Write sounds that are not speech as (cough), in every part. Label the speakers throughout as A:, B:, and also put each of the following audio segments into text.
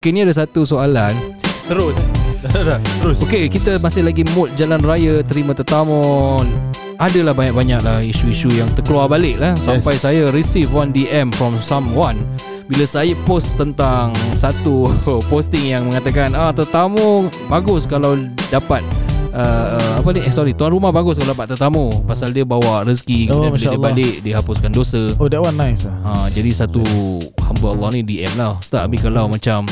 A: Okay, ni ada satu soalan.
B: Terus. Dah (laughs) dah Terus.
A: Okay, kita masih lagi mood jalan raya terima tetamu. Adalah banyak-banyak lah isu-isu yang terkeluar balik lah. Sampai saya receive one DM from someone. Bila saya post tentang satu (laughs) posting yang mengatakan ah tetamu bagus kalau dapat Uh, uh, apa ni? Eh sorry tuan rumah bagus kalau dapat tetamu. Pasal dia bawa rezeki
B: Oh,
A: kemudian bila dia
B: Allah.
A: balik dia hapuskan dosa.
B: Oh that one nice lah.
A: Ha, jadi satu hamba Allah ni DM lah. Ustaz Abi kalau macam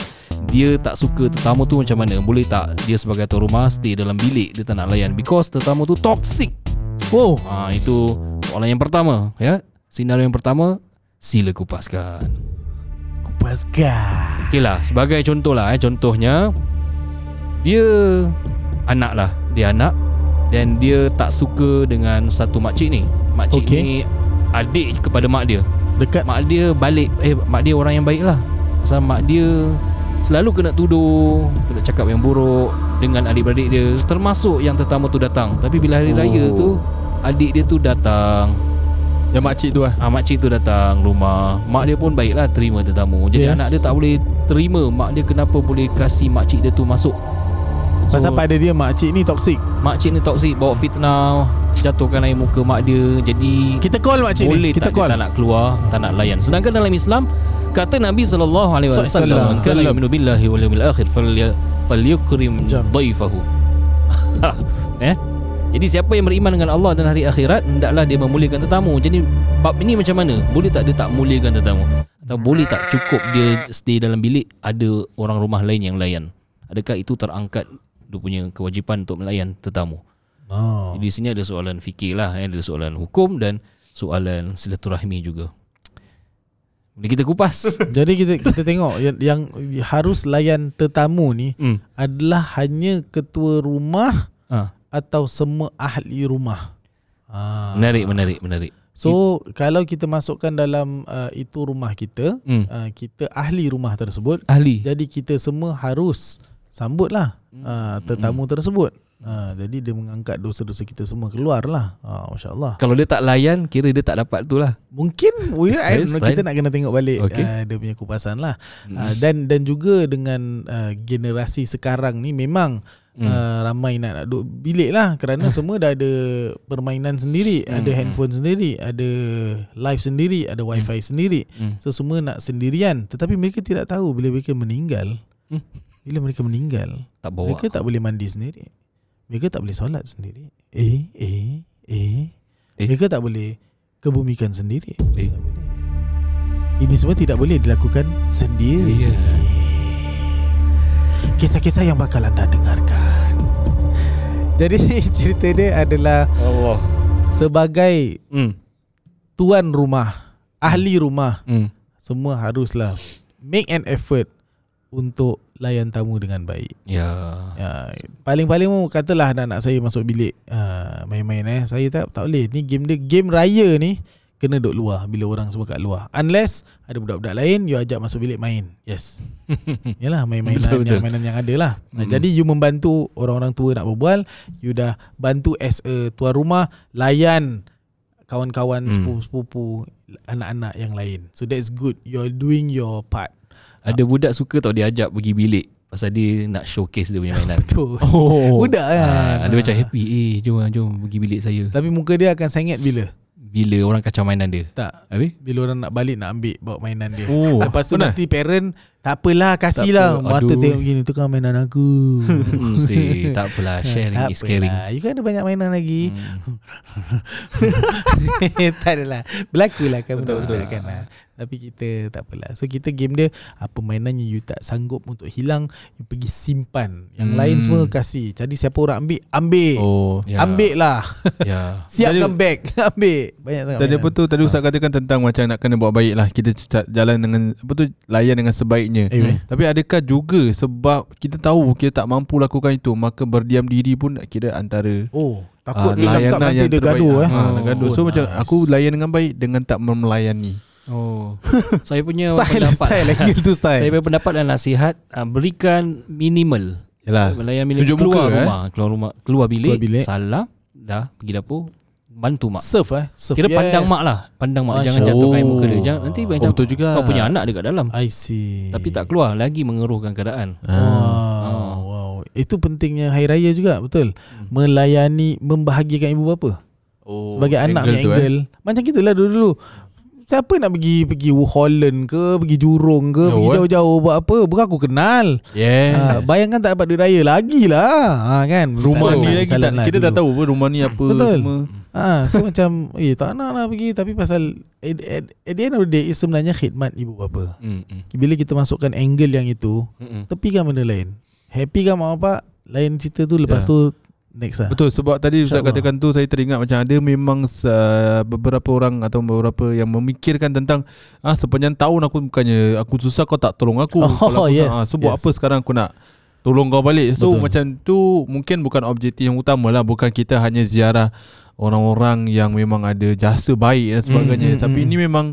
A: dia tak suka tetamu tu macam mana? Boleh tak dia sebagai tuan rumah stay dalam bilik Dia tak nak layan? Because tetamu tu toxic.
B: Wow
A: ha, Itu soalan yang pertama ya. Senario yang pertama Sila kupaskan.
B: Kupaskan.
A: Okay lah Sebagai contoh lah eh, Contohnya Dia Anak lah. Dia anak Dan dia tak suka dengan satu makcik ni. Makcik
B: Okay.
A: ni Adik kepada mak dia.
B: Dekat
A: mak dia balik eh mak dia orang yang baik lah. Pasal mak dia selalu kena tuduh kena cakap yang buruk dengan adik-beradik dia termasuk yang tetamu tu datang. Tapi bila hari oh. raya tu adik dia tu datang.
C: Yang makcik tu lah?
A: Ah, makcik tu datang rumah. Mak dia pun baik lah terima tetamu. Jadi
B: Yes.
A: anak dia tak boleh terima mak dia kenapa boleh kasih makcik dia tu masuk.
B: Pasal pada dia makcik ni toxic.
A: Makcik ni toxic bawa fitnah jatuhkan air muka mak dia. Jadi
B: Kita call makcik
A: boleh
B: ni. Kita
A: tak
B: call.
A: dia tak nak keluar tak nak layan. Sedangkan dalam Islam kata Nabi sallallahu alaihi wasallam kana yu'minu billahi wal yawmil akhir falyukrim
B: Jam.
A: dhaifahu (laughs) eh? Jadi siapa yang beriman dengan Allah dan hari akhirat hendaklah dia memuliakan tetamu. Jadi bab ini macam mana? Boleh tak dia tak muliakan tetamu? Atau boleh tak cukup dia stay dalam bilik ada orang rumah lain yang layan? Adakah itu terangkat dia punya kewajipan untuk melayan tetamu
B: oh.
A: jadi di sini ada soalan fikir lah eh. Ada soalan hukum dan soalan silaturahmi juga Boleh kita kupas (laughs)
B: Jadi kita kita tengok yang, yang harus layan tetamu ni
A: hmm.
B: adalah hanya ketua rumah
A: ha.
B: atau semua ahli rumah. Ah.
A: Menarik menarik menarik
B: So kalau kita masukkan dalam uh, itu rumah kita,
A: hmm.
B: uh, kita ahli rumah tersebut,
A: Ahli
B: jadi kita semua harus sambutlah uh, tetamu tersebut. Uh, jadi dia mengangkat dosa-dosa kita semua keluar lah. Uh, Masya Allah.
A: Kalau dia tak layan Kira dia tak dapat tu lah
B: Mungkin we, I
A: Style,
B: know, kita nak kena tengok balik
A: Okay.
B: uh, dia punya kupasan lah. Uh, dan dan juga dengan uh, generasi sekarang ni memang
A: Hmm.
B: uh, ramai nak, nak duduk bilik lah kerana semua dah ada permainan sendiri,
A: Hmm,
B: ada
A: hmm.
B: handphone sendiri, ada live sendiri, ada wifi sendiri.
A: hmm.
B: So semua nak sendirian tetapi mereka tidak tahu bila mereka meninggal.
A: Hmm.
B: Bila mereka meninggal,
A: Tak bawa
B: mereka tak boleh mandi sendiri. Mereka tak boleh solat sendiri. Eh, eh, eh.
A: Eh.
B: Mereka tak boleh kebumikan sendiri.
A: Eh.
B: Tak boleh. Ini semua tidak boleh dilakukan sendiri.
A: Ya.
B: Kisah-kisah yang bakal anda dengarkan. Jadi (laughs) cerita dia adalah
A: Allah
B: sebagai
A: hmm.
B: tuan rumah, ahli rumah,
A: Hmm.
B: semua haruslah make an effort untuk layan tamu dengan baik.
A: Ya
B: Ya, paling-paling pun katalah anak-anak saya masuk bilik uh, main-main eh. Saya tak tak boleh. Ni game dia game raya ni kena duduk luar bila orang semua kat luar. Unless ada budak-budak lain you ajak masuk bilik main. Yes. (laughs) Yalah main-mainan
A: Betul, betul.
B: yang mainan yang ada lah. Nah,
A: Mm-mm.
B: Jadi you membantu orang-orang tua nak berbual, you dah bantu as a tuan rumah layan kawan-kawan
A: Mm.
B: sepupu-sepupu anak-anak yang lain. So that's good. You're doing your part.
A: Ada budak suka tau dia ajak pergi bilik Pasal dia nak showcase dia punya mainan (laughs)
B: Tu.
A: Oh
B: Budak kan.
A: Ah, Dia macam happy Eh jom lah, jom pergi bilik saya
B: Tapi muka dia akan sengit bila?
A: Bila orang kacau mainan dia
B: Tak.
A: Habis
B: Bila orang nak balik nak ambil bawa mainan dia.
C: Oh
B: Lepas tu
C: pernah?
B: nanti parent tak apalah kasih
A: Tak
B: lah.
A: apa,
B: Mata
A: aduh.
B: tengok gini tu kan mainan aku. (laughs)
A: hmm, say, Tak apalah (laughs) Sharing
B: tak
A: is caring.
B: You kan ada banyak mainan lagi.
A: Hmm.
B: tak adalah. Berlaku lah kan
C: Betul,
B: budak-budak
C: betul.
B: kan lah. Tapi kita tak apalah. So kita game dia apa mainan yang you tak sanggup untuk hilang, you pergi simpan. Yang
A: Hmm.
B: lain semua kasih. Jadi siapa orang ambil, ambil.
C: Oh
A: Ya.
B: Ambil lah.
A: Ya (laughs)
B: Siapkan bag. (laughs) ambil. Banyak sangat
C: Tadi apa tu Tadi Ustaz katakan tentang Macam nak kena buat baik lah Kita jalan dengan Apa tu Layan dengan sebaiknya
B: Eh, weh.
C: Tapi adakah juga Sebab kita tahu Kita tak mampu lakukan itu Maka berdiam diri pun Kira antara
B: Oh, takut
C: ah,
B: dia cakap nanti dia
C: terbaik.
B: gaduh eh.
C: Ah, dia gaduh. So
B: Oh,
C: macam
B: nice.
C: Aku layan dengan baik Dengan tak memelayani
A: Oh (laughs) Saya punya
B: style
A: pendapat
B: style lagi tu style.
A: Saya punya pendapat dan nasihat uh, Berikan minimal
C: Yalah
A: Melayan bilik
C: Tunjuk
A: keluar
C: muka, eh?
A: rumah Keluar rumah Keluar bilik,
B: Keluar bilik.
A: Salam Dah pergi dapur bantu mak.
B: Serve eh Serve
A: Kira pandang mak lah Pandang mak Jangan
B: Masya
A: jatuhkan
C: Allah.
A: muka dia Jangan, Nanti
C: Oh,
A: macam
C: betul juga.
A: Kau punya anak dekat dalam
B: I see
A: Tapi tak keluar Lagi mengeruhkan keadaan
C: Ah.
B: Wow, wow. Itu pentingnya hari raya juga betul. Melayani membahagiakan ibu bapa.
C: Oh,
B: Sebagai anak
C: tu, eh.
B: angle. Macam kita lah dulu-dulu. Siapa nak pergi pergi Holland ke, pergi Jurong ke, pergi
C: eh?
B: jauh-jauh buat apa? Bukan aku kenal.
C: Yeah.
B: Ha, bayangkan tak dapat duit raya lagi lah. Ha, kan?
C: Rumah ni
B: lah,
C: lagi tak,
B: lah
C: Kita dah
B: dulu.
C: tahu pun rumah ni apa
B: Betul.
C: semua
B: Ha, so (laughs) macam eh tak nak lah pergi tapi pasal at, at, at the end of the day sebenarnya khidmat ibu bapa.
A: hmm. hmm.
B: Bila kita masukkan angle yang itu,
A: Hmm.
B: tepikan benda lain. Happy kan mak bapak, lain cerita tu lepas
C: Ya.
B: tu next lah.
C: Betul sebab tadi Ustaz katakan tu Saya teringat macam ada memang uh, Beberapa orang Atau beberapa yang memikirkan tentang ah Sepanjang tahun aku bukannya Aku susah kau tak tolong aku (laughs)
B: Oh,
C: Kalau aku
B: yes,
C: ah, So buat
B: yes.
C: apa sekarang aku nak Tolong kau balik So
B: Betul.
C: macam tu Mungkin bukan objektif yang utama lah Bukan kita hanya ziarah Orang-orang yang memang ada Jasa baik dan sebagainya
B: Mm, mm,
C: Tapi
B: mm.
C: ini memang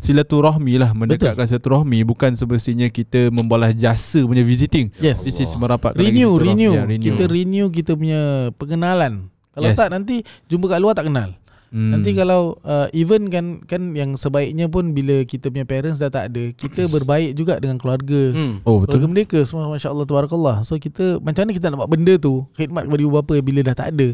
C: Silaturahmi lah Mendekatkan silaturahmi Bukan semestinya kita Membalas jasa punya visiting
B: Yes.
C: This is merapatkan
B: Renew, renew.
C: Ya,
B: Kita renew kita punya pengenalan. Kalau
C: Yes.
B: tak nanti jumpa kat luar tak kenal.
C: Hmm.
B: Nanti kalau uh, even kan kan yang sebaiknya pun bila kita punya parents dah tak ada, kita berbaik juga dengan keluarga.
A: Hmm.
C: Oh
B: Keluarga
C: betul
B: mereka semua masya-Allah tabarakallah. So kita macam mana kita nak buat benda tu, khidmat kepada ibu bapa bila dah tak ada.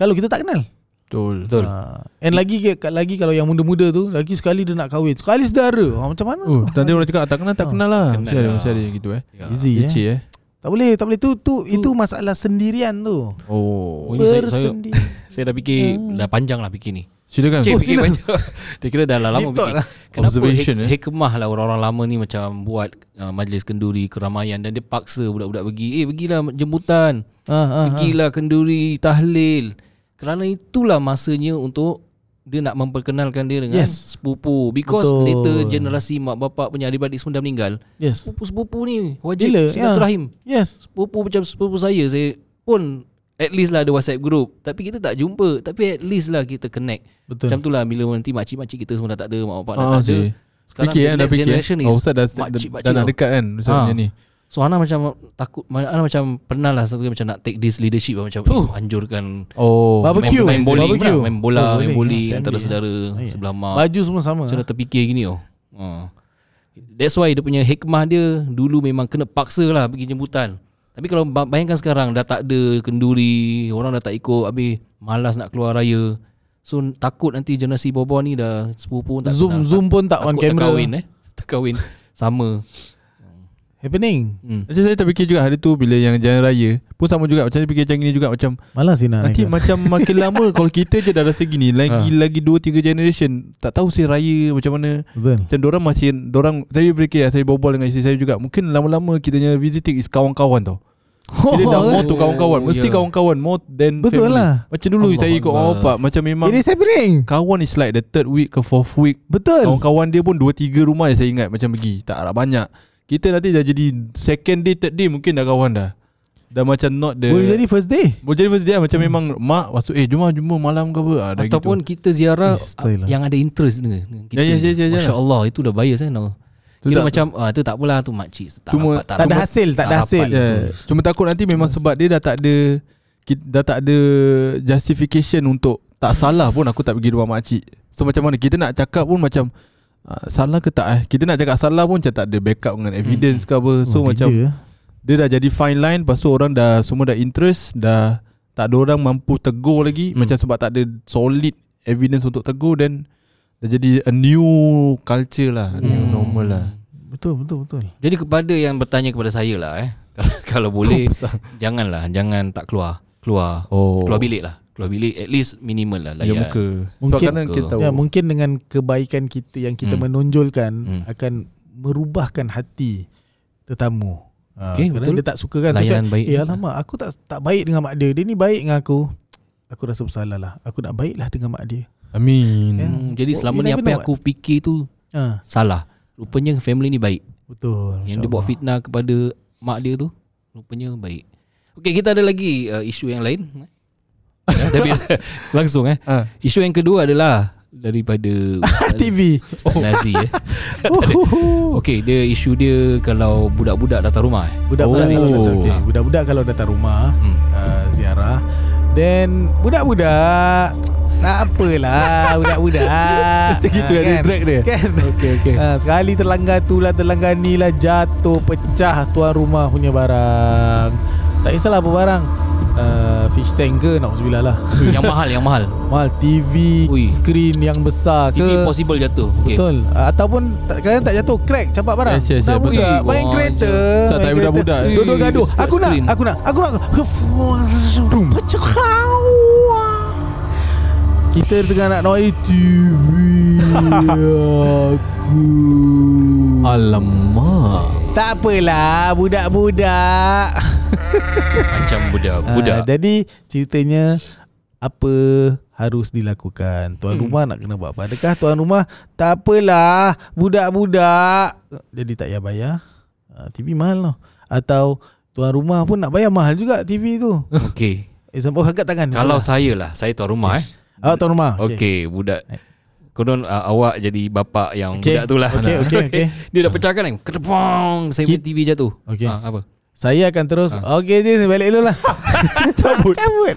B: Kalau kita tak kenal.
C: Betul
A: Betul.
B: Uh, and lagi lagi kalau yang muda-muda tu, lagi sekali dia nak kahwin. Sekali saudara. Ha, macam mana?
C: Oh, nanti orang cakap tak kenal tak
B: Ah,
C: kenal lah.
A: kenal
C: Mesti ada
A: lah.
C: mesti ada yang gitu eh.
A: Ya.
B: Easy eh.
C: Leceh eh.
B: Tak boleh, tak boleh tu tu itu masalah sendirian tu.
C: Oh.
A: Oh, ini saya- saya-
B: Bersendirian. (laughs)
A: Saya dah fikir Dah panjang lah fikir ni
C: Silakan.
A: Cik
B: Oh,
A: fikir
B: sila.
A: panjang (laughs) Dia kira dah lama fikir
B: lah.
A: Kenapa
C: Observation,
A: hik-
C: eh.
A: hikmah lah orang-orang lama ni Macam buat uh, Majlis kenduri Keramaian Dan dia paksa budak-budak pergi Eh pergilah jemputan
B: Ha, ha, ha.
A: Pergilah kenduri Tahlil Kerana itulah masanya untuk dia nak memperkenalkan dia dengan
B: Yes.
A: sepupu because
B: Betul.
A: later generasi mak bapak punya adik-adik semua dah meninggal
B: Yes.
A: sepupu-sepupu ni wajib
B: Gila,
A: silaturahim
B: Yes.
A: sepupu macam sepupu saya saya pun at least lah ada WhatsApp group tapi kita tak jumpa tapi at least lah kita connect
B: Betul.
A: macam tu lah bila nanti makcik-makcik kita semua dah tak ada mak bapak dah
C: Ah,
A: tak ada
C: cik.
A: sekarang
C: Fikir
A: the
C: kan dah
A: next
C: fikir.
A: generation
C: eh.
A: is
C: Oh, Ustaz dah, dah,
A: makcik-makcik
C: dah nak
A: tau.
C: dekat kan Ustaz
A: Ah.
C: punya ni.
A: So Ana macam takut Ana macam pernah lah satu kali macam nak take this leadership lah, macam uh. anjurkan
C: Oh.
B: Barbecue.
A: main, main bowling
B: Barbecue.
A: lah, main bola,
B: Oh,
A: main
B: bowling. Ah,
A: antara saudara
B: Oh, ya.
A: sebelah mak.
B: Baju semua sama.
A: Macam dah terfikir gini oh. Ha. That's why dia punya hikmah dia dulu memang kena paksa lah pergi jemputan. Tapi kalau ba- bayangkan sekarang dah tak ada kenduri, orang dah tak ikut, habis malas nak keluar raya. So takut nanti generasi bawah ni dah sepupu pun tak
B: Zoom
A: kenal.
B: Zoom pun tak on
A: takut
B: camera.
A: terkahwin eh. Terkahwin (laughs) sama.
B: Happening.
A: Hmm.
C: Macam saya terfikir juga hari tu bila yang jalan raya pun sama juga macam saya fikir macam gini juga macam
B: Malas sih nak.
C: nanti
B: naik.
C: macam makin lama (laughs) kalau kita je dah rasa gini lagi lagi 2 3 generation tak tahu saya raya macam mana
B: Betul.
C: macam orang masih orang saya fikir saya berbual dengan isteri saya juga mungkin lama-lama kita punya visiting is kawan-kawan tau kita dah more to (laughs) kawan-kawan Mesti
A: ya.
C: kawan-kawan More than
B: Betul
C: family
B: lah.
C: Macam dulu
A: Allah
C: saya ikut orang bapak Macam memang
B: It is happening.
C: Kawan is like the third week ke fourth week
B: Betul.
C: Kawan-kawan dia pun 2-3 rumah yang saya ingat Macam pergi Tak lah banyak Kita nanti dah jadi Second day, third day Mungkin dah kawan dah Dah macam not the
B: Boleh jadi first day.
C: Boleh jadi first day lah, Macam memang Mak masuk Eh jom lah jumpa malam ke apa ah, dah
A: Ataupun
C: gitu.
A: kita ziarah
B: Eh, style lah.
A: yang ada interest dengan kita.
C: Ya, ya, ya, ya, ya.
A: Masya Allah itu dah bias kan. No.
C: Tu
A: Kira
C: tak-
A: macam ah tu tak apalah tu makcik tak
C: Cuma-
A: rapat,
B: Tak ada
A: rapat.
B: hasil, tak ada
A: tak
B: hasil.
C: Ya,
A: Betul.
C: Cuma takut nanti memang sebab dia dah tak ada kita, Dah tak ada Justification untuk Tak salah pun aku tak pergi rumah makcik So macam mana Kita nak cakap pun macam uh, Salah ke tak eh Kita nak cakap salah pun Macam tak ada backup dengan evidence ke apa So
B: Oh,
C: macam
B: danger, eh.
C: Dia dah jadi fine line Lepas tu orang dah Semua dah interest Dah Tak ada orang mampu tegur lagi
A: Hmm.
C: Macam sebab tak ada Solid evidence untuk tegur Then Dah jadi a new culture lah a New
A: Hmm.
C: normal lah
B: Betul, betul, betul.
A: Jadi kepada yang bertanya kepada saya lah eh. (laughs) Kalau, kalau boleh janganlah jangan tak keluar. Keluar.
C: Oh
A: Keluar bilik lah. Keluar bilik at least minimal lah
C: Ya
A: layan.
C: muka Sebab
B: Mungkin-
C: kadang kita tahu
B: Ya, mungkin dengan kebaikan kita yang kita
A: Hmm.
B: menonjolkan
A: Hmm.
B: akan merubahkan hati tetamu. Ha,
A: Okey,
B: kerana
A: betul.
B: dia tak suka kan
A: Layanan
B: macam,
A: baik.
B: Eh alamak aku tak tak baik dengan mak dia Dia ni baik dengan aku Aku rasa bersalah lah Aku nak baiklah dengan mak dia
C: Amin
B: Ya.
A: Hmm, jadi
B: Oh,
A: selama ni apa yang aku fikir tu
B: ha,
A: salah. Rupanya family ni baik.
B: Betul
A: Yang dia buat fitnah kepada mak dia tu rupanya baik. Okey, kita ada lagi uh, isu yang lain. Ya, tapi (laughs) langsung eh.
C: Ah.
A: Isu yang kedua adalah daripada (laughs)
B: TV
A: Ustaz Nazi eh. (laughs) Okey, dia isu dia kalau budak-budak datang rumah eh.
B: Budak-budak
C: Oh.
B: kalau datang okay. Budak-budak kalau datang rumah
A: Hmm.
B: uh, Ziarah Then Budak-budak Tak apalah Budak-budak
C: Mesti gitu
B: Ah,
C: ada drag dia.
B: Kan
C: Okey okey.
B: ha, Sekali terlanggar tu lah Terlanggar ni lah Jatuh Pecah tuan rumah punya barang Tak kisahlah apa barang uh, Fish tank ke Na'udzubillah lah.
A: Yang mahal Yang mahal. (laughs)
B: Mahal. TV
A: Ui.
B: Screen yang besar ke?
A: TV possible jatuh. Okay.
B: Betul. Uh, Ataupun tak, Kadang tak jatuh. Crack Campak barang.
C: Yes, yes, yes,
B: Budak
C: betul.
B: Main
A: Wah,
B: kereta.
C: Saat
B: main
C: time
B: kereta.
C: budak-budak.
B: Duduk
A: Eh,
B: gaduh Aku nak. Aku nak Aku nak. Pecah. Kita tengah nak noise TV Aku.
C: Alamak.
B: Tak apalah Budak-budak
A: Macam budak Budak.
B: Ah, Jadi ceritanya Apa harus dilakukan? Tuan
A: Hmm.
B: rumah nak kena buat apa? Adakah tuan rumah? Tak apalah. Budak-budak. Jadi tak payah bayar. Ah, TV mahal tau. Atau Tuan rumah pun nak bayar mahal juga TV tu.
A: Okay
B: Example angkat tangan?
A: Kalau saya lah. Saya tuan rumah eh.
B: Awak tuan rumah?
A: Okay budak. Konon uh, awak jadi bapa yang
B: Okay.
A: budak tu lah.
B: Okay, okay, (laughs) okay.
A: Dia dah pecahkan kan? Kedepong. Saya punya TV jatuh
B: Okay.
A: Ah, Apa
B: Saya akan terus
A: Ah.
B: Okay je balik dulu lah (laughs) Cabut Cabut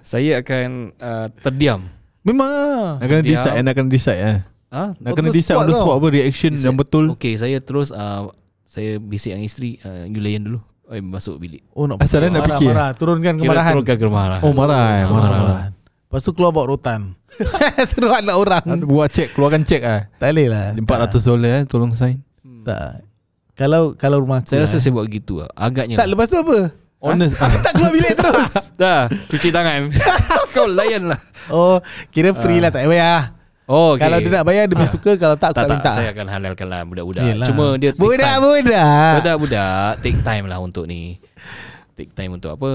A: Saya akan uh, terdiam
B: Memang.
C: Nak kena decide eh, Nak kena decide eh.
A: Ah,
C: Nak
B: On
C: kena
B: the
C: decide on the spot apa reaction
A: Decide.
C: yang betul.
A: Okay saya terus uh, Saya bisik dengan isteri uh, You layan dulu eh, Masuk bilik
B: Oh nak
C: Asal nak
B: marah,
C: fikir?
B: marah. Turunkan
A: Kira
B: kemarahan
A: turunkan kemarahan
C: Oh marah eh, marah marah.
B: Marah. Lepas tu keluar bawa rotan (laughs) Terus anak orang
C: Buat cek, keluarkan cek ah.
B: Tak boleh lah
C: 400 dolar eh, tolong sign.
B: Tak Kalau kalau rumah aku
A: Saya rasa
B: lah.
A: saya buat gitu lah. Agaknya
B: Tak
A: lah.
B: lepas tu apa?
C: Honest.
B: Aku tak keluar bilik terus. (laughs)
A: Dah Cuci tangan. (laughs) Kau layan lah.
B: Oh Kira free lah tak payah
A: Oh okay.
B: Kalau dia nak bayar Dia punya suka Kalau tak aku
A: tak,
B: tak,
A: tak,
B: minta.
A: Saya akan halalkan lah Budak-budak.
B: Yelah.
A: Cuma dia take time.
B: Budak-budak
A: Budak-budak Take time lah untuk ni. Take time untuk apa?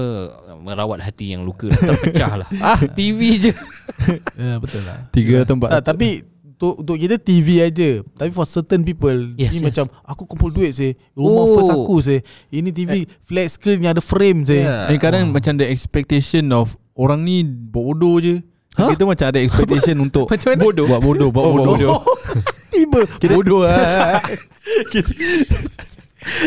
A: Merawat hati yang luka dah Terpecah lah. Ah, TV je. (laughs)
B: Ya, Betul lah.
C: Tiga atau empat.
B: tak, Tapi untuk, untuk kita TV aja Tapi for certain people
A: Yes,
B: Ni
A: yes.
B: macam Aku kumpul duit sih Rumah
A: Oh.
B: first aku sih Ini TV flat screen yang ada frame sih
A: Yeah.
C: Eh kadang macam the expectation of orang ni bodoh je.
B: Huh?
C: Kita macam ada expectation untuk (laughs)
B: Macam mana?
C: bodoh. Buat bodoh, buat
A: Oh,
C: bodoh.
A: bodoh. (laughs)
B: Tiba Bodoh (laughs) lah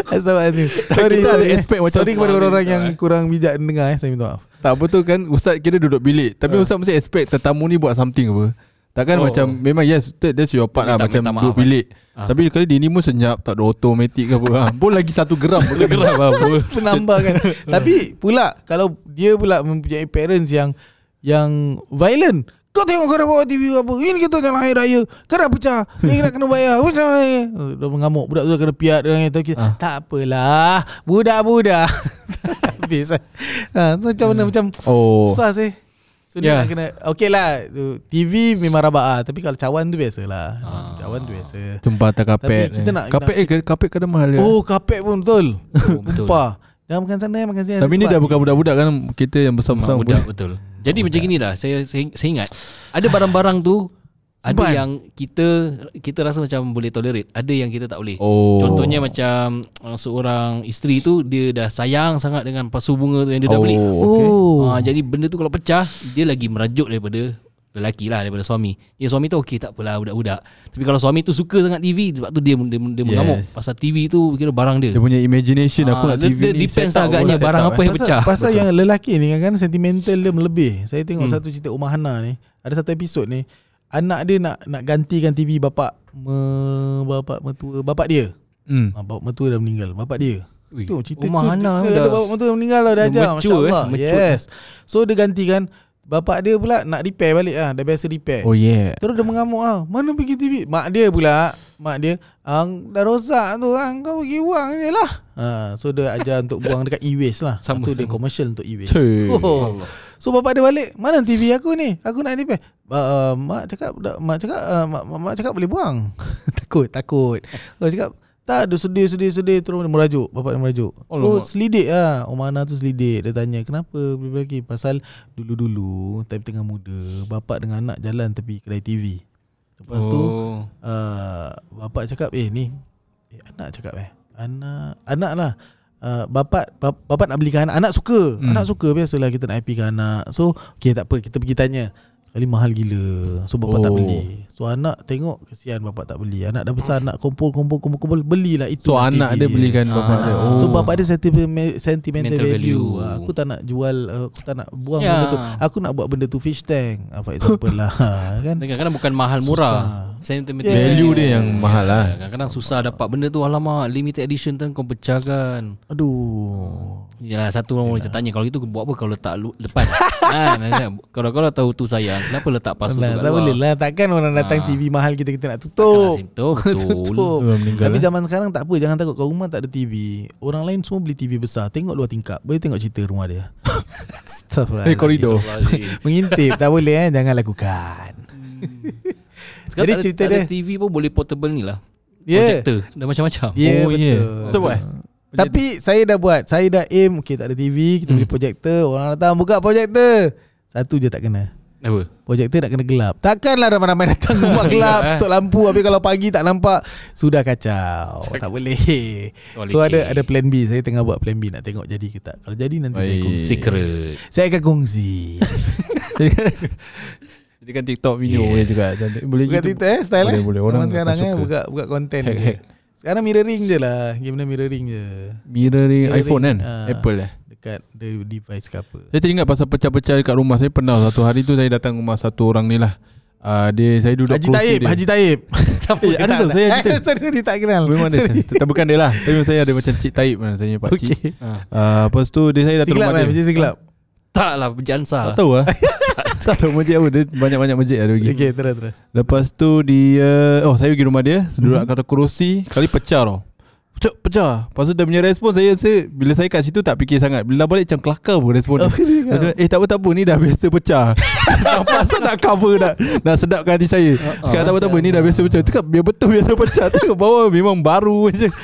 B: Astagfirullahaladzim Sorry
C: Kita ada
B: sorry
C: expect macam
B: Sorry kepada orang-orang
A: Ah,
B: yang
A: eh.
B: kurang bijak dengar eh. Saya minta maaf
C: Tak betul kan Ustaz kira duduk bilik Tapi
B: Ah.
C: Ustaz mesti expect Tetamu ni buat something apa Takkan
A: Oh.
C: macam Memang yes that, That's your part lah
A: Minta-
C: Macam duduk bilik.
A: Ah.
C: Tapi kali dia ni pun senyap Tak ada automatic ke apa (laughs) ha. Pun lagi satu geram Boleh geram apa (laughs)
B: Penambah kan Tapi pula Kalau dia pula mempunyai parents yang Yang violent. Kau tengok kau dah bawa TV apa Ini kita jalan hari raya. Kau dah pecah Ni nak kena bayar. Macam mana? Ni Dah mengamuk Budak tu dah kena piat dengan itu. Kita,
C: Ah.
B: Tak apalah Budak-budak. (laughs) Habis lah ha, so, Macam mana Macam
C: Oh.
B: Susah sih So yeah.
A: Yeah.
B: nak kena Okay lah tu, TV memang rabak lah Tapi kalau cawan tu biasalah
A: Ah.
B: Cawan tu biasa
C: Jumpa atas kapet
B: Tapi kita
C: eh.
B: nak-
C: Kapet eh kapet kadang mahal ya.
B: Oh kapek pun betul (laughs)
A: Oh, betul.
B: Lupa Jangan makan sana Makan sini
C: Tapi ni dah bukan budak-budak kan Kita yang besar-besar
A: budak betul. Jadi macam gini lah saya, saya saya ingat ada barang-barang tu ada
B: Simpan.
A: yang kita kita rasa macam boleh tolerate, ada yang kita tak boleh.
C: Oh
A: Contohnya macam uh, seorang isteri tu dia dah sayang sangat dengan pasu bunga tu yang dia dah beli.
C: Oh, okay.
B: Oh
A: Ha, jadi benda tu kalau pecah dia lagi merajuk daripada lelaki lah daripada suami. Ya suami tu okey tak apalah budak-budak. Tapi kalau suami tu suka sangat TV sebab tu dia dia, dia mengamuk
C: Yes.
A: pasal TV tu kira barang dia.
C: Dia punya imagination Aku
A: Ah,
C: nak TV
A: dia
C: ni
A: depends agaknya barang
C: up,
A: apa
C: eh.
A: yang pecah.
B: Pasal, pasal yang lelaki ni kan sentimental dia melebih. Saya tengok
A: Hmm.
B: satu cerita Umar Hana ni. Ada satu episod ni. Anak dia nak nak gantikan TV bapak me, bapak mertua bapak dia.
C: Hmm.
B: Ha, bapak mertua dah meninggal. Bapak dia.
A: Ui,
B: Tu cerita
A: Umar
B: tu
A: Hana dah-
B: ada bapak mertua meninggal tau dah ajar.
A: eh,
B: Masya-Allah.
A: mature.
B: Yes. So dia gantikan bapak dia pula nak repair balik ah. Dah biasa repair.
C: Oh yeah
B: Terus dia mengamuk ah. Mana pergi TV? Mak dia pula, mak dia, ang dah rosak tu ah. Kau pergi buang je lah. Ha, so dia ajar untuk buang dekat e-waste lah.
A: Sama,
B: Satu dia commercial untuk e-waste. Oh. So bapak dia balik, mana TV aku ni? Aku nak repair. Uh, mak cakap mak cakap uh, mak, mak, cakap boleh buang. (laughs) takut, takut. Oh cakap tak ada sedih sedih sedih terus merajuk bapak dia merajuk. So
A: Alamak.
B: selidik lah Omana tu selidik Dia tanya kenapa boleh lagi Pasal dulu-dulu Time tengah muda Bapak dengan anak jalan tepi kedai TV Lepas tu
A: oh.
B: uh, Bapak cakap Eh ni eh, Anak cakap eh Anak Anak lah uh, Bapak bap, Bapak nak belikan anak Anak suka.
C: Hmm.
B: Anak suka Biasalah kita nak happykan anak. So Okay tak apa Kita pergi tanya. Sekali mahal gila. So bapak tak
C: Oh.
B: beli So anak tengok kesian bapak tak beli. Anak dah besar anak kumpul kumpul kumpul kumpul belilah itu.
C: So anak dia belikan bapak dia.
A: Ah.
C: Oh.
B: So bapak dia sentimental, sentimental
A: Mental
B: value.
A: value.
B: Ah, Aku tak nak jual uh, aku tak nak buang
A: Ya.
B: benda tu. Aku nak buat benda tu fish tank. Ah, for example lah (laughs) kan.
A: Kadang-kadang bukan mahal murah Sentimental
B: Yeah.
C: Value dia yang mahal lah.
A: Kadang-kadang susah dapat benda tu Alamak limited edition tu kau pecahkan
B: Aduh.
A: Yalah satu orang macam tanya Kalau gitu buat apa kau letak lu, depan (laughs) kan, Kalau kau tahu tu sayang Kenapa letak pasu tu kat
B: tak
A: luar
B: boleh lah Takkan orang datang
A: Ah.
B: TV mahal kita kita nak tutup.
A: Betul (laughs) Betul.
B: Tutup.
C: Meninggal
B: Tapi
C: lah.
B: zaman sekarang tak apa Jangan takut Kau rumah tak ada TV Orang lain semua beli TV besar. Tengok luar tingkap Boleh tengok cerita rumah dia. (laughs) Astaghfirullah
C: Eh koridor.
B: Mengintip Tak boleh eh. Jangan lakukan.
A: Sekarang
B: Jadi
A: tak ada,
B: cerita
A: tak ada
B: dia-
A: TV pun boleh portable ni lah.
B: Ya.
A: Projector Dah macam-macam.
B: Ya
C: Oh,
B: betul.
C: Yeah. So, buat, eh?
B: Tapi saya dah buat Saya dah aim Okay tak ada TV Kita
A: Hmm.
B: beli projektor Orang datang buka projektor Satu je tak kena
A: Apa?
B: Projektor nak kena gelap Takkanlah ramai-ramai datang (laughs) rumah gelap
A: eh.
B: Tutup lampu Habis kalau pagi tak nampak Sudah kacau Tak boleh
A: Oh,
B: So
A: leceh.
B: ada ada plan B Saya tengah buat plan B Nak tengok jadi ke tak Kalau jadi nanti saya
C: Baik.
B: kongsi
A: Secret
B: Saya akan kongsi (laughs)
C: Jadi kan TikTok video boleh juga cantik. Boleh
B: Buka
C: gitu.
B: Twitter eh Style
C: boleh,
B: eh
C: boleh.
B: Orang
C: Orang
B: sekarang eh. Buka buka konten
C: Hack,
B: je.
C: hack.
B: Sekarang mirroring je lah Game mirroring je
C: Mirroring
B: Mirroring,
C: iPhone kan
B: ah.
C: Apple eh
B: Dekat the device ke apa.
C: Saya teringat pasal pecah-pecah dekat rumah Saya. Pernah satu hari tu Saya datang rumah satu orang ni lah. Uh, Dia Saya duduk
B: Haji Taib
C: dia.
B: Haji Taib. (laughs)
C: Eh, ada tu, saya Haji Taib.
B: Sorry sorry tak kenal.
C: Memang dia
B: Sorry.
C: Tak bukan dia lah. Tapi saya ada (laughs) macam Cik Taib kan Saya pak cik.
B: Okay.
C: Uh, Lepas tu dia saya datang
B: Siglap
C: rumah
B: kan
C: dia.
B: Macam siglap.
A: Tak lah Jansa
C: Tak
A: lah
C: tahu lah. Tak tahu (laughs) masjid apa. Dia banyak-banyak masjid ada bagi
B: Okay terus terus.
C: Lepas tu dia Oh saya pergi rumah dia. Duduk
B: Mhm.
C: kat atas kerusi. Kali pecah tau Pecah, pecah. Lepas tu dia punya respon saya, saya Bila saya kat situ tak fikir sangat. Bila balik macam kelakar pun respon dia.
B: Oh,
C: Macam, eh tak apa tak apa Ni dah biasa pecah. (laughs) Pasal nak cover nak Nak sedapkan hati saya. Cakap tak apa tak apa Ni dah biasa pecah. Cakap biar betul biasa pecah. (laughs) Tengok bawah memang baru je. (laughs)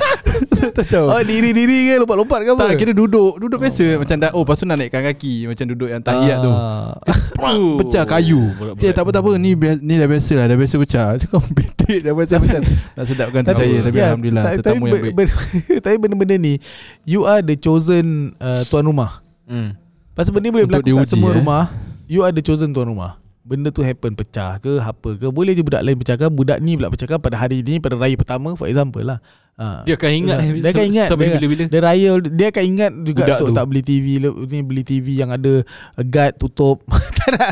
B: Oh diri-diri ke? Lompat-lompat ke apa?
C: Tak kira duduk Duduk biasa. Macam dah Oh lepas tu nak naikkan kaki Macam duduk yang tahiyat tu.
B: Ah.
A: Oh,
C: Pecah kayu. Dia tak apa tak apa Ni, ni dah biasa lah Dah biasa pecah. Cakap bedek dah macam macam Nak sedapkan hati saya Tapi
B: ya,
C: Alhamdulillah
B: ta-
C: Tetamu yang baik (laughs)
B: Tapi benda-benda ni You are the chosen uh, Tuan rumah
A: hmm.
B: Pasal benda ni boleh
C: Untuk
B: berlaku kat semua
C: eh.
B: rumah You are the chosen tuan rumah Benda tu happen Pecah ke Apa ke Boleh je budak lain pecahkan Budak ni pula pecahkan Pada hari ni Pada raya pertama For example lah ha.
A: Dia akan ingat eh,
B: Dia akan ingat
A: Sampai
B: dia,
A: bila-bila
B: dia raya Dia akan ingat juga
C: Budak
B: Untuk
C: tu.
B: tak beli TV Ni beli TV yang ada Guard tutup (laughs) Tak nak?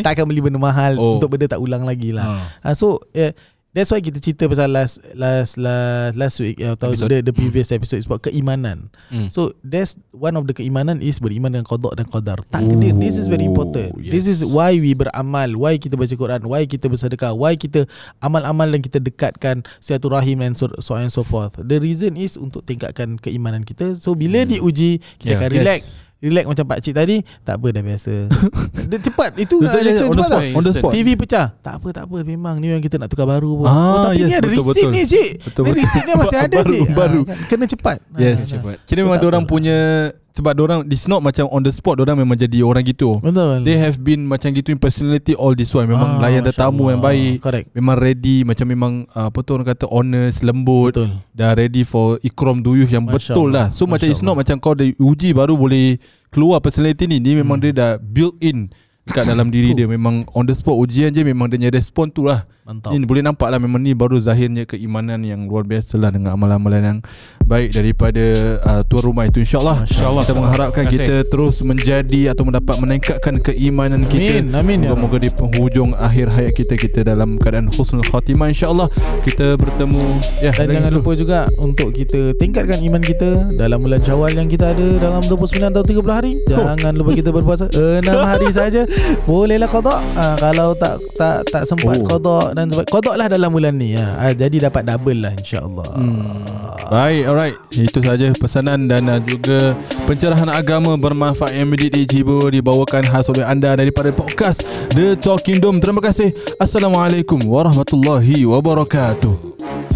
B: Tak akan beli benda mahal
C: Oh.
B: Untuk benda tak ulang lagi lah
A: ha.
B: uh, So yeah, That's why kita cerita pasal last last last last week ya, atau
A: Episode.
B: the, the previous episode is about keimanan.
A: Hmm.
B: So that's one of the keimanan is beriman dengan qada dan qadar. Takdir this is very important.
C: Oh,
B: This is why we beramal, why kita baca Quran, why kita bersedekah, why kita amal-amal dan kita dekatkan silaturahim and so, so on and so forth. The reason is untuk tingkatkan keimanan kita. So bila
A: Hmm.
B: diuji kita
A: Yeah.
B: akan
C: Yes.
B: Relax. Macam pak cik tadi Tak apa dah biasa. (laughs) Dia cepat Itu
C: Betul,
B: nak
C: ya,
B: reaction
C: on the
B: cepat
C: spot,
B: tau
C: on the spot.
B: TV pecah. Tak apa tak apa Memang ni yang kita nak tukar baru pun.
C: Ah,
B: oh, Tapi
C: yes,
B: ni ada
C: betul,
B: receipt
C: betul.
B: ni cik.
C: Betul,
B: Ni receipt dia masih (laughs) ada
C: Baru,
B: cik.
C: baru.
B: Ah, kan? Kena cepat.
C: Yes.
B: Ah,
A: Cepat.
C: Kira memang orang punya Sebab orang It's not macam on the spot Orang memang jadi orang gitu.
B: Betul.
C: They have been macam gitu in personality all this while. Memang
B: Ah,
C: layan
B: Masya
C: tetamu yang
B: Allah.
C: baik.
B: Correct.
C: Memang ready Macam memang uh, Apa tu orang kata Honest Lembut.
B: Betul.
C: Dah ready for Ikram duyuf Yang
B: Masya
C: betul
B: Allah.
C: lah. So macam
B: Masya
C: it's not macam kau dah uji Baru boleh Keluar personality ni. Ni memang
B: Hmm.
C: dia dah Built in Dekat dalam diri dia. Memang on the spot Ujian je Memang dia punya respon tu lah
B: Mantap
C: Ni boleh nampak lah Memang ni baru zahirnya Keimanan yang luar biasa lah Dengan amalan-amalan yang Baik daripada uh, Tuan rumah itu InsyaAllah
B: Masya Allah.
C: Kita mengharapkan kita Terus menjadi Atau mendapat Meningkatkan keimanan kita
B: Amin Amin ya
C: Moga-moga di penghujung akhir hayat kita Kita dalam keadaan husnul khatimah InsyaAllah Kita bertemu Ya
B: dan jangan
C: dulu.
B: lupa juga untuk kita tingkatkan iman kita dalam bulan Syawal yang kita ada dalam 29 atau 30 hari. Jangan lupa kita berpuasa 6 hari (laughs) saja. Bolehlah qada. Ah, kalau tak tak tak sempat
C: Oh.
B: qada dan sempat qada lah dalam bulan ni. Ah, ah, jadi dapat double lah insya-Allah.
C: Baik, alright. Itu saja pesanan dan uh, juga pencerahan agama bermanfaat yang mendidik Cibo dibawakan khas oleh anda daripada podcast The Talking Dome. Terima kasih. Assalamualaikum warahmatullahi wabarakatuh.